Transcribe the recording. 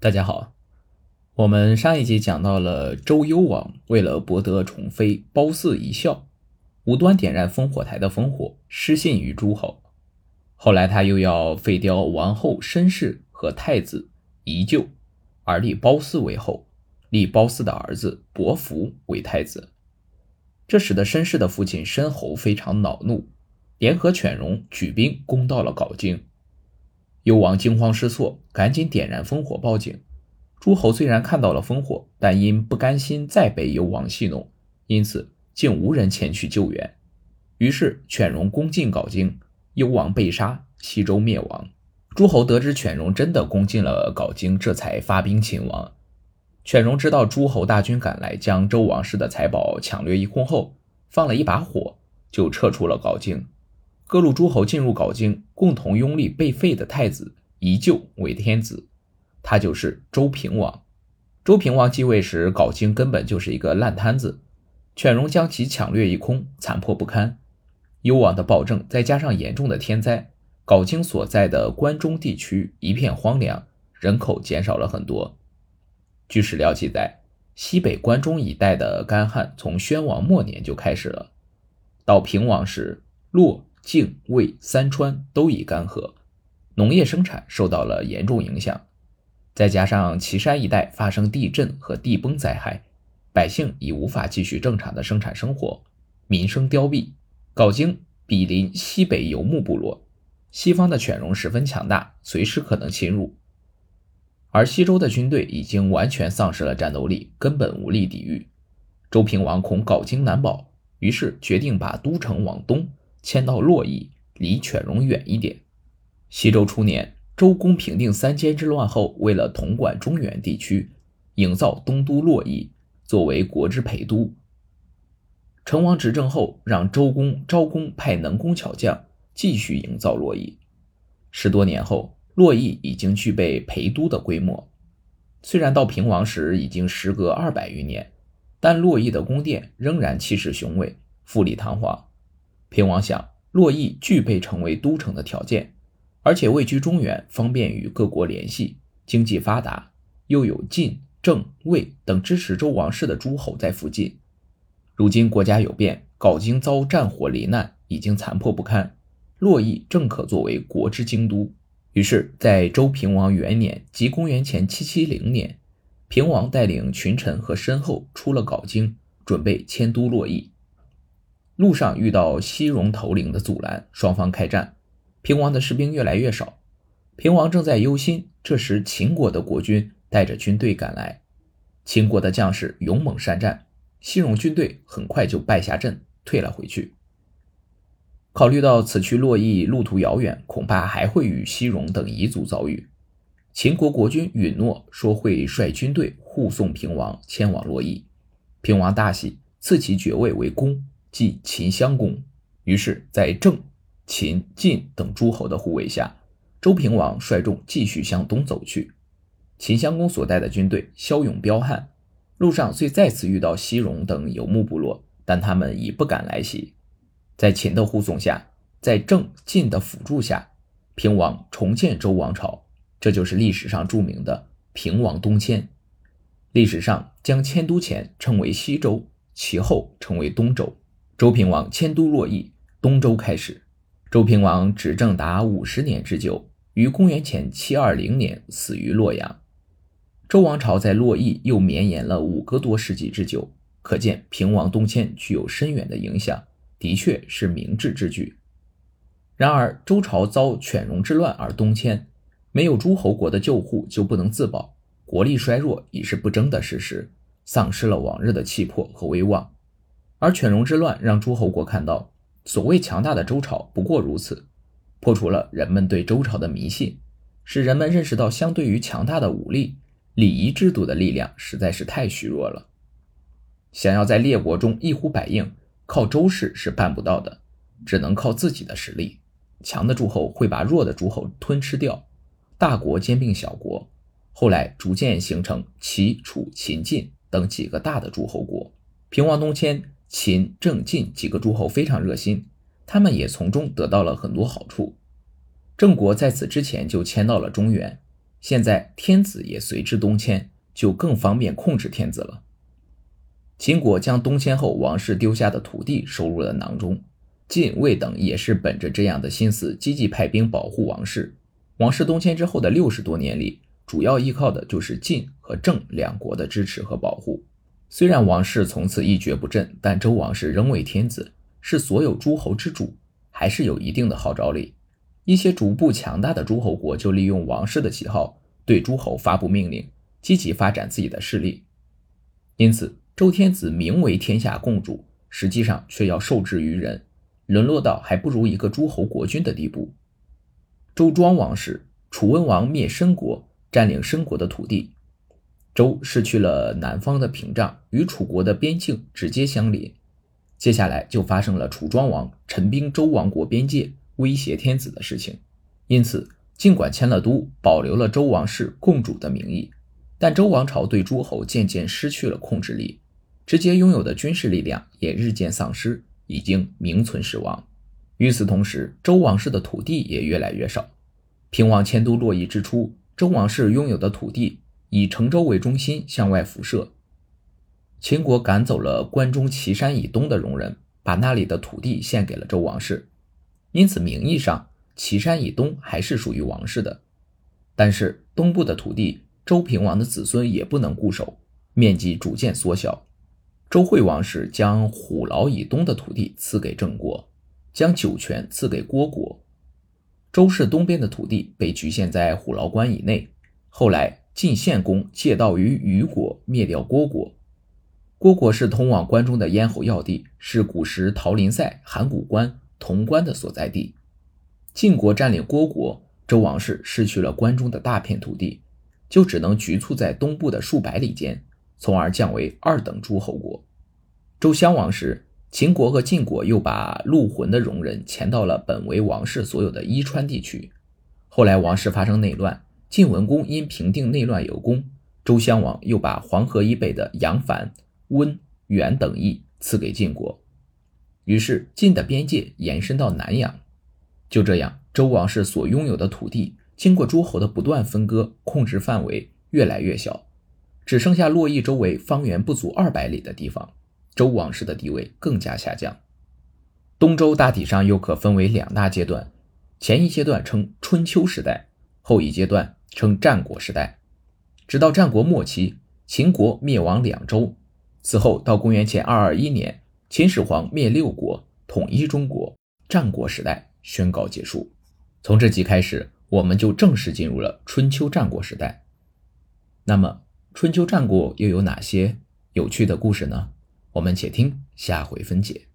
大家好，我们上一集讲到了周幽王为了博得宠妃褒姒一笑，无端点燃烽火台的烽火，失信于诸侯。后来他又要废掉王后申氏和太子宜臼，而立褒姒为后，立褒姒的儿子伯服为太子。这使得申氏的父亲申侯非常恼怒，联合犬戎举兵攻到了镐京。幽王惊慌失措，赶紧点燃烽火报警。诸侯虽然看到了烽火，但因不甘心再被幽王戏弄，因此竟无人前去救援。于是犬戎攻进镐京，幽王被杀，西周灭亡。诸侯得知犬戎真的攻进了镐京，这才发兵擒王。犬戎知道诸侯大军赶来，将周王室的财宝抢掠一空后，放了一把火，就撤出了镐京。各路诸侯进入镐京，共同拥立被废的太子宜臼为天子，他就是周平王。周平王继位时，镐京根本就是一个烂摊子，犬戎将其抢掠一空，残破不堪。幽王的暴政再加上严重的天灾，镐京所在的关中地区一片荒凉，人口减少了很多。据史料记载，西北关中一带的干旱从宣王末年就开始了，到平王时，洛。泾渭、三川都已干涸，农业生产受到了严重影响。再加上岐山一带发生地震和地崩灾害，百姓已无法继续正常的生产生活，民生凋敝。镐京毗邻西北游牧部落，西方的犬戎十分强大，随时可能侵入。而西周的军队已经完全丧失了战斗力，根本无力抵御。周平王恐镐京难保，于是决定把都城往东。迁到洛邑，离犬戎远一点。西周初年，周公平定三监之乱后，为了统管中原地区，营造东都洛邑，作为国之陪都。成王执政后，让周公昭公派能工巧匠继续营造洛邑。十多年后，洛邑已经具备陪都的规模。虽然到平王时已经时隔二百余年，但洛邑的宫殿仍然气势雄伟，富丽堂皇。平王想，洛邑具备成为都城的条件，而且位居中原，方便与各国联系，经济发达，又有晋、郑、魏等支持周王室的诸侯在附近。如今国家有变，镐京遭战火罹难，已经残破不堪，洛邑正可作为国之京都。于是，在周平王元年，即公元前七七零年，平王带领群臣和申后出了镐京，准备迁都洛邑。路上遇到西戎头领的阻拦，双方开战。平王的士兵越来越少，平王正在忧心。这时，秦国的国君带着军队赶来，秦国的将士勇猛善战，西戎军队很快就败下阵，退了回去。考虑到此去洛邑路途遥远，恐怕还会与西戎等彝族遭遇，秦国国君允诺说会率军队护送平王迁往洛邑。平王大喜，赐其爵位为公。即秦襄公。于是，在郑、秦、晋等诸侯的护卫下，周平王率众继续向东走去。秦襄公所带的军队骁勇彪悍，路上虽再次遇到西戎等游牧部落，但他们已不敢来袭。在秦的护送下，在郑、晋的辅助下，平王重建周王朝，这就是历史上著名的平王东迁。历史上将迁都前称为西周，其后称为东周。周平王迁都洛邑，东周开始。周平王执政达五十年之久，于公元前七二零年死于洛阳。周王朝在洛邑又绵延了五个多世纪之久，可见平王东迁具有深远的影响，的确是明智之举。然而，周朝遭犬戎之乱而东迁，没有诸侯国的救护就不能自保，国力衰弱已是不争的事实，丧失了往日的气魄和威望。而犬戎之乱让诸侯国看到，所谓强大的周朝不过如此，破除了人们对周朝的迷信，使人们认识到，相对于强大的武力，礼仪制度的力量实在是太虚弱了。想要在列国中一呼百应，靠周氏是办不到的，只能靠自己的实力。强的诸侯会把弱的诸侯吞吃掉，大国兼并小国，后来逐渐形成齐、楚、秦、晋等几个大的诸侯国。平王东迁。秦、郑、晋几个诸侯非常热心，他们也从中得到了很多好处。郑国在此之前就迁到了中原，现在天子也随之东迁，就更方便控制天子了。秦国将东迁后王室丢下的土地收入了囊中，晋、魏等也是本着这样的心思，积极派兵保护王室。王室东迁之后的六十多年里，主要依靠的就是晋和郑两国的支持和保护。虽然王室从此一蹶不振，但周王室仍为天子，是所有诸侯之主，还是有一定的号召力。一些逐步强大的诸侯国就利用王室的旗号，对诸侯发布命令，积极发展自己的势力。因此。周天子名为天下共主，实际上却要受制于人，沦落到还不如一个诸侯国君的地步。周庄王时，楚文王灭申国，占领申国的土地，周失去了南方的屏障，与楚国的边境直接相连。接下来就发生了楚庄王陈兵周王国边界，威胁天子的事情。因此，尽管迁了都，保留了周王室共主的名义，但周王朝对诸侯渐渐失去了控制力。直接拥有的军事力量也日渐丧失，已经名存实亡。与此同时，周王室的土地也越来越少。平王迁都洛邑之初，周王室拥有的土地以成州为中心向外辐射。秦国赶走了关中岐山以东的戎人，把那里的土地献给了周王室，因此名义上岐山以东还是属于王室的。但是东部的土地，周平王的子孙也不能固守，面积逐渐缩小。周惠王时将虎牢以东的土地赐给郑国，将酒泉赐给郭国。周氏东边的土地被局限在虎牢关以内。后来晋献公借道于虞国，灭掉郭国。郭国是通往关中的咽喉要地，是古时桃林塞、函谷关、潼关的所在地。晋国占领郭国，周王室失去了关中的大片土地，就只能局促在东部的数百里间。从而降为二等诸侯国。周襄王时，秦国和晋国又把陆浑的戎人迁到了本为王室所有的伊川地区。后来王室发生内乱，晋文公因平定内乱有功，周襄王又把黄河以北的杨樊、温、原等邑赐给晋国。于是晋的边界延伸到南阳。就这样，周王室所拥有的土地，经过诸侯的不断分割，控制范围越来越小。只剩下洛邑周围方圆不足二百里的地方，周王室的地位更加下降。东周大体上又可分为两大阶段，前一阶段称春秋时代，后一阶段称战国时代。直到战国末期，秦国灭亡两周，此后到公元前二二一年，秦始皇灭六国，统一中国，战国时代宣告结束。从这集开始，我们就正式进入了春秋战国时代。那么。春秋战国又有哪些有趣的故事呢？我们且听下回分解。